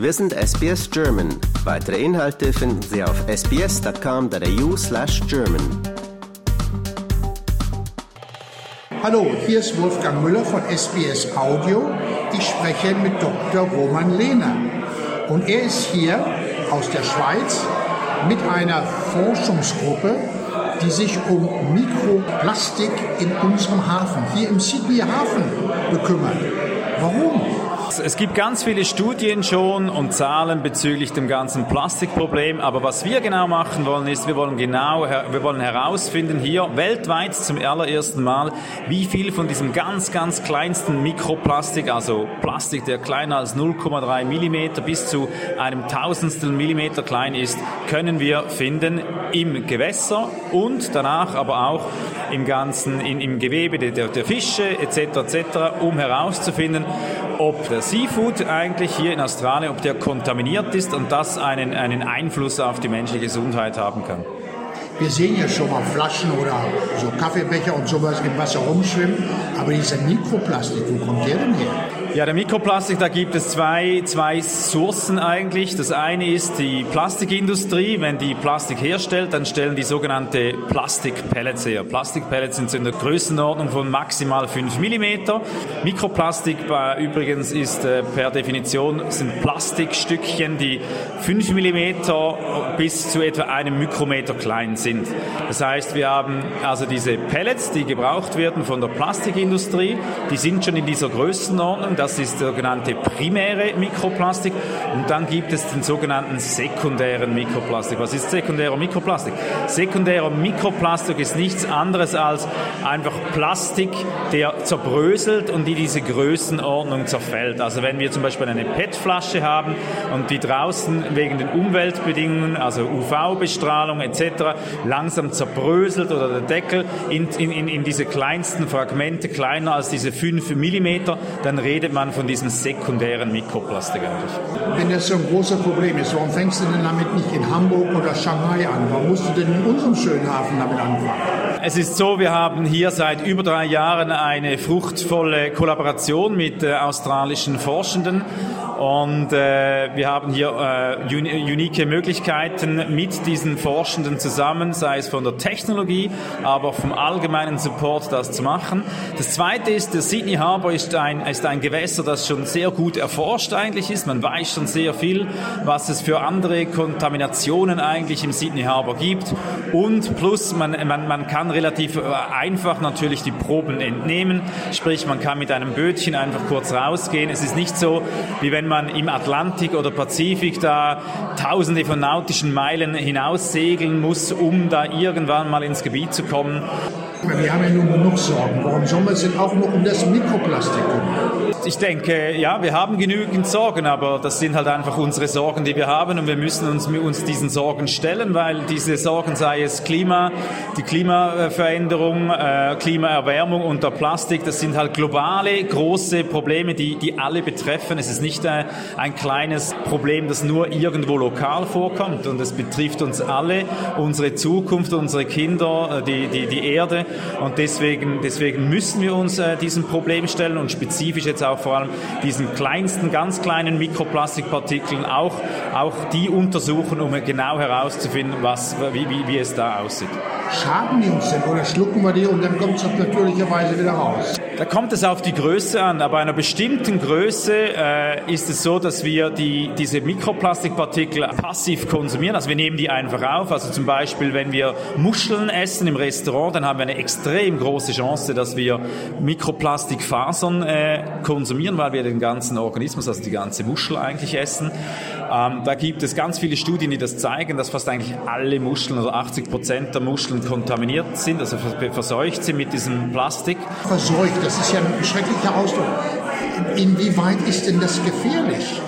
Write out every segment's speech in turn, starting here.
Wir sind SBS German. Weitere Inhalte finden Sie auf sbs.com.au slash German. Hallo, hier ist Wolfgang Müller von SBS Audio. Ich spreche mit Dr. Roman Lehner. Und er ist hier aus der Schweiz mit einer Forschungsgruppe, die sich um Mikroplastik in unserem Hafen, hier im Sydney Hafen, bekümmert. Warum? Es gibt ganz viele Studien schon und Zahlen bezüglich dem ganzen Plastikproblem, aber was wir genau machen wollen ist, wir wollen genau, wir wollen herausfinden hier weltweit zum allerersten Mal, wie viel von diesem ganz, ganz kleinsten Mikroplastik, also Plastik, der kleiner als 0,3 Millimeter bis zu einem Tausendstel Millimeter klein ist, können wir finden im Gewässer und danach aber auch im ganzen, in, im Gewebe der, der Fische etc. etc., um herauszufinden, ob Seafood eigentlich hier in Australien, ob der kontaminiert ist und das einen, einen Einfluss auf die menschliche Gesundheit haben kann. Wir sehen ja schon mal Flaschen oder so Kaffeebecher und sowas im Wasser rumschwimmen, aber dieser Mikroplastik, wo kommt der denn her? Ja, der Mikroplastik, da gibt es zwei, zwei Sourcen eigentlich. Das eine ist die Plastikindustrie. Wenn die Plastik herstellt, dann stellen die sogenannte Plastikpellets her. Plastikpellets sind in der Größenordnung von maximal 5 mm. Mikroplastik äh, übrigens ist äh, per Definition sind Plastikstückchen, die 5 mm bis zu etwa einem Mikrometer klein sind. Das heißt, wir haben also diese Pellets, die gebraucht werden von der Plastikindustrie, die sind schon in dieser Größenordnung das ist sogenannte primäre Mikroplastik. Und dann gibt es den sogenannten sekundären Mikroplastik. Was ist sekundärer Mikroplastik? Sekundärer Mikroplastik ist nichts anderes als einfach Plastik, der zerbröselt und in diese Größenordnung zerfällt. Also wenn wir zum Beispiel eine PET-Flasche haben und die draußen wegen den Umweltbedingungen, also UV-Bestrahlung etc., langsam zerbröselt oder der Deckel in, in, in diese kleinsten Fragmente, kleiner als diese 5 mm, dann redet man von diesem sekundären Mikroplastik eigentlich. Wenn das so ein großes Problem ist, warum fängst du denn damit nicht in Hamburg oder Shanghai an? Warum musst du denn in unserem schönen Hafen damit anfangen? Es ist so, wir haben hier seit über drei Jahren eine fruchtvolle Kollaboration mit äh, australischen Forschenden und äh, wir haben hier äh, unique Möglichkeiten mit diesen Forschenden zusammen, sei es von der Technologie, aber vom allgemeinen Support das zu machen. Das zweite ist, der Sydney Harbour ist ein, ist ein Gewässer, das schon sehr gut erforscht eigentlich ist. Man weiß schon sehr viel, was es für andere Kontaminationen eigentlich im Sydney Harbour gibt. Und plus, man, man, man kann relativ äh, einfach natürlich die Proben entnehmen. Sprich, man kann mit einem Bötchen einfach kurz rausgehen. Es ist nicht so, wie wenn man im Atlantik oder Pazifik da tausende von nautischen Meilen hinaus segeln muss, um da irgendwann mal ins Gebiet zu kommen. Wir haben ja nun genug Sorgen. Warum soll man sich auch nur um das Mikroplastik kümmern? Ich denke, ja, wir haben genügend Sorgen, aber das sind halt einfach unsere Sorgen, die wir haben und wir müssen uns, uns diesen Sorgen stellen, weil diese Sorgen, sei es Klima, die Klimaveränderung, äh, Klimaerwärmung und der Plastik, das sind halt globale, große Probleme, die, die alle betreffen. Es ist nicht äh, ein kleines Problem, das nur irgendwo lokal vorkommt und es betrifft uns alle, unsere Zukunft, unsere Kinder, äh, die, die, die Erde und deswegen, deswegen müssen wir uns äh, diesem Problem stellen und spezifisch jetzt auch vor allem diesen kleinsten, ganz kleinen Mikroplastikpartikeln auch, auch die untersuchen, um genau herauszufinden, was, wie, wie, wie es da aussieht. Schaden die uns denn oder schlucken wir die und dann kommt es natürlicherweise wieder raus? Da kommt es auf die Größe an. Aber einer bestimmten Größe äh, ist es so, dass wir die, diese Mikroplastikpartikel passiv konsumieren. Also wir nehmen die einfach auf. Also zum Beispiel, wenn wir Muscheln essen im Restaurant, dann haben wir eine extrem große Chance, dass wir Mikroplastikfasern äh, konsumieren, weil wir den ganzen Organismus, also die ganze Muschel eigentlich essen. Ähm, da gibt es ganz viele Studien, die das zeigen, dass fast eigentlich alle Muscheln, also 80 Prozent der Muscheln kontaminiert sind, also verseucht sind mit diesem Plastik. Verseucht, das ist ja ein schrecklicher Ausdruck. Inwieweit ist denn das gefährlich?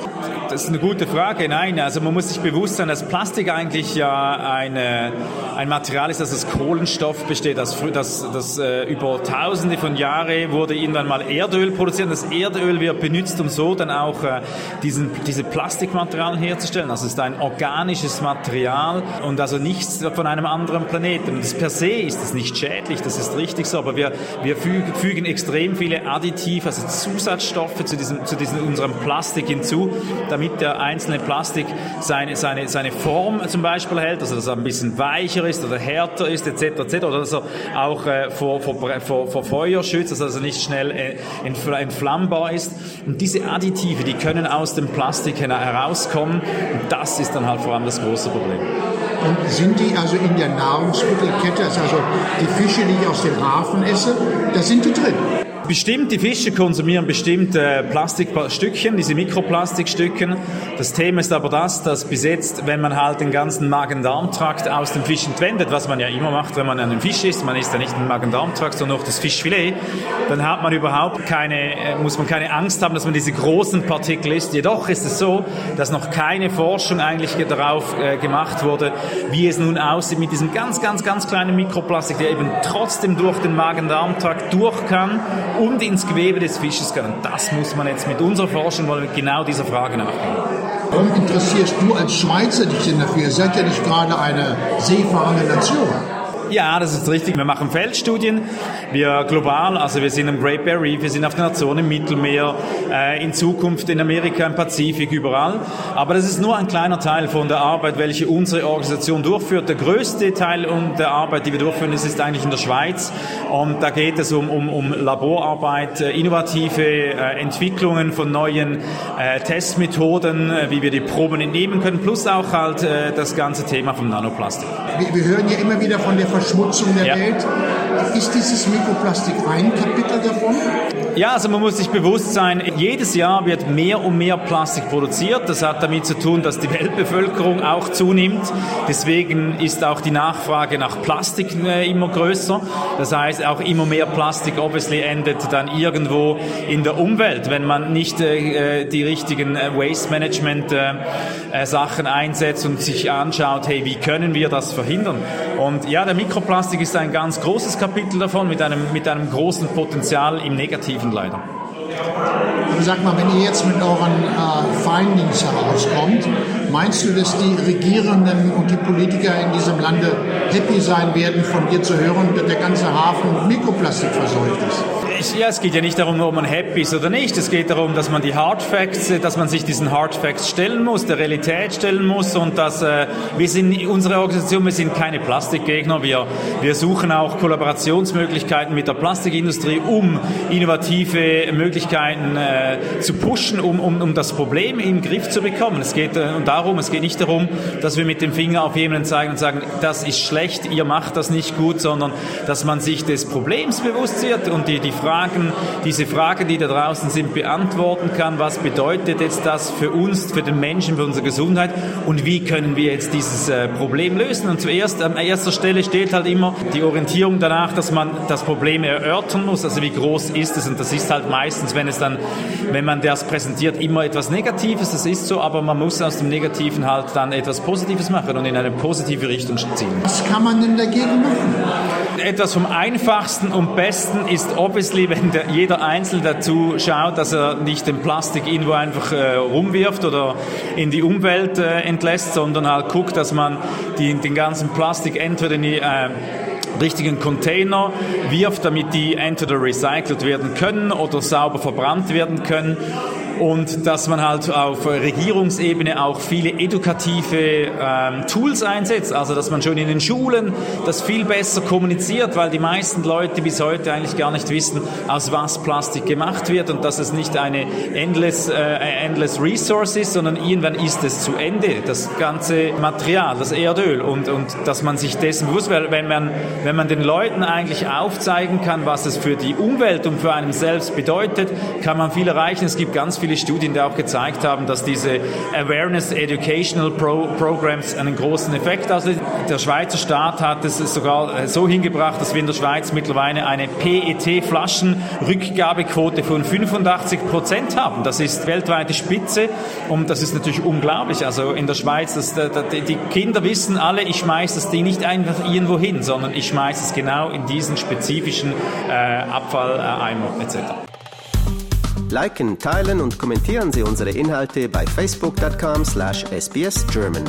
Das ist eine gute Frage. Nein, also man muss sich bewusst sein, dass Plastik eigentlich ja eine, ein Material ist, das aus Kohlenstoff besteht. Das, das, das äh, über Tausende von Jahren wurde irgendwann mal Erdöl produziert. Das Erdöl wird benutzt, um so dann auch äh, diesen, diese Plastikmaterialien herzustellen. Es ist ein organisches Material und also nichts von einem anderen Planeten. Das per se ist es nicht schädlich, das ist richtig so, aber wir, wir fügen, fügen extrem viele Additive, also Zusatzstoffe zu diesem, zu diesem unserem Plastik hinzu, damit damit der einzelne Plastik seine, seine, seine Form zum Beispiel hält, also dass er ein bisschen weicher ist oder härter ist, etc., etc., oder dass er auch äh, vor, vor, vor, vor Feuer schützt, also dass er nicht schnell äh, entflammbar ist. Und diese Additive, die können aus dem Plastik herauskommen und das ist dann halt vor allem das große Problem. Und sind die also in der Nahrungsmittelkette, also die Fische, die ich aus dem Hafen esse, da sind die drin? Bestimmt, die Fische konsumieren bestimmt äh, Plastikstückchen, diese Mikroplastikstückchen. Das Thema ist aber das, dass bis jetzt, wenn man halt den ganzen Magen-Darm-Trakt aus dem Fisch entwendet, was man ja immer macht, wenn man einen Fisch isst, man isst ja nicht den Magen-Darm-Trakt, sondern auch das Fischfilet, dann hat man überhaupt keine, äh, muss man keine Angst haben, dass man diese großen Partikel isst. Jedoch ist es so, dass noch keine Forschung eigentlich darauf äh, gemacht wurde, wie es nun aussieht mit diesem ganz, ganz, ganz kleinen Mikroplastik, der eben trotzdem durch den Magen-Darm-Trakt durch kann und ins Gewebe des Fisches kann. Und das muss man jetzt mit unserer Forschung wollen mit genau dieser Frage nachgehen. Warum interessierst du als Schweizer dich denn dafür? Ihr seid ja nicht gerade eine seefahrende Nation. Ja, das ist richtig. Wir machen Feldstudien. Wir global, also wir sind im Great Barrier Reef, wir sind auf der Nation im Mittelmeer, äh, in Zukunft in Amerika, im Pazifik, überall. Aber das ist nur ein kleiner Teil von der Arbeit, welche unsere Organisation durchführt. Der größte Teil der Arbeit, die wir durchführen, ist, ist eigentlich in der Schweiz. Und da geht es um, um, um Laborarbeit, äh, innovative äh, Entwicklungen von neuen äh, Testmethoden, äh, wie wir die Proben entnehmen können, plus auch halt äh, das ganze Thema vom Nanoplastik. Wir, wir hören ja immer wieder von der Verschmutzung der ja. Welt. Ist dieses Mikroplastik ein Kapitel davon? Ja, also man muss sich bewusst sein, jedes Jahr wird mehr und mehr Plastik produziert. Das hat damit zu tun, dass die Weltbevölkerung auch zunimmt. Deswegen ist auch die Nachfrage nach Plastik äh, immer größer. Das heißt, auch immer mehr Plastik obviously endet dann irgendwo in der Umwelt, wenn man nicht äh, die richtigen äh, Waste Management äh, äh, Sachen einsetzt und sich anschaut, hey, wie können wir das verhindern? Und ja, der Mikroplastik ist ein ganz großes Kapitel davon mit einem, mit einem großen Potenzial im Negativen leider. Aber sag mal, wenn ihr jetzt mit euren äh, Findings herauskommt, meinst du, dass die Regierenden und die Politiker in diesem Lande happy sein werden, von dir zu hören, dass der ganze Hafen mit Mikroplastik verseucht ist? Ja, es geht ja nicht darum, ob man happy ist oder nicht. Es geht darum, dass man die Hard Facts, dass man sich diesen Hard Facts stellen muss, der Realität stellen muss und dass äh, wir sind, unsere Organisation, wir sind keine Plastikgegner. Wir, wir suchen auch Kollaborationsmöglichkeiten mit der Plastikindustrie, um innovative Möglichkeiten äh, zu pushen, um, um, um das Problem in den Griff zu bekommen. Es geht äh, darum, es geht nicht darum, dass wir mit dem Finger auf jemanden zeigen und sagen, das ist schlecht, ihr macht das nicht gut, sondern dass man sich des Problems bewusst wird und die, die Frage Fragen, diese Fragen, die da draußen sind, beantworten kann. Was bedeutet jetzt das für uns, für den Menschen, für unsere Gesundheit und wie können wir jetzt dieses äh, Problem lösen? Und zuerst an erster Stelle steht halt immer die Orientierung danach, dass man das Problem erörtern muss. Also wie groß ist es? Und das ist halt meistens, wenn es dann, wenn man das präsentiert, immer etwas Negatives. Das ist so, aber man muss aus dem Negativen halt dann etwas Positives machen und in eine positive Richtung ziehen. Was kann man denn dagegen machen? Etwas vom einfachsten und besten ist obviously wenn der, jeder Einzelne dazu schaut, dass er nicht den Plastik irgendwo einfach äh, rumwirft oder in die Umwelt äh, entlässt, sondern halt guckt, dass man die, den ganzen Plastik entweder in die äh, richtigen Container wirft, damit die entweder recycelt werden können oder sauber verbrannt werden können. Und dass man halt auf Regierungsebene auch viele edukative ähm, Tools einsetzt, also dass man schon in den Schulen das viel besser kommuniziert, weil die meisten Leute bis heute eigentlich gar nicht wissen, aus was Plastik gemacht wird und dass es nicht eine endless, äh, endless Resource ist, sondern irgendwann ist es zu Ende, das ganze Material, das Erdöl und, und dass man sich dessen bewusst wird, wenn man, wenn man den Leuten eigentlich aufzeigen kann, was es für die Umwelt und für einen selbst bedeutet, kann man viel erreichen. Es gibt ganz viele Studien, die auch gezeigt haben, dass diese Awareness Educational Pro Programs einen großen Effekt. Also der Schweizer Staat hat es sogar so hingebracht, dass wir in der Schweiz mittlerweile eine PET-Flaschenrückgabequote von 85 Prozent haben. Das ist weltweite Spitze und das ist natürlich unglaublich. Also in der Schweiz, das, die Kinder wissen alle, ich schmeiße das Ding nicht einfach irgendwo hin, sondern ich schmeiße es genau in diesen spezifischen äh, Abfalleimer etc. Liken, teilen und kommentieren Sie unsere Inhalte bei facebook.com/sbsgerman.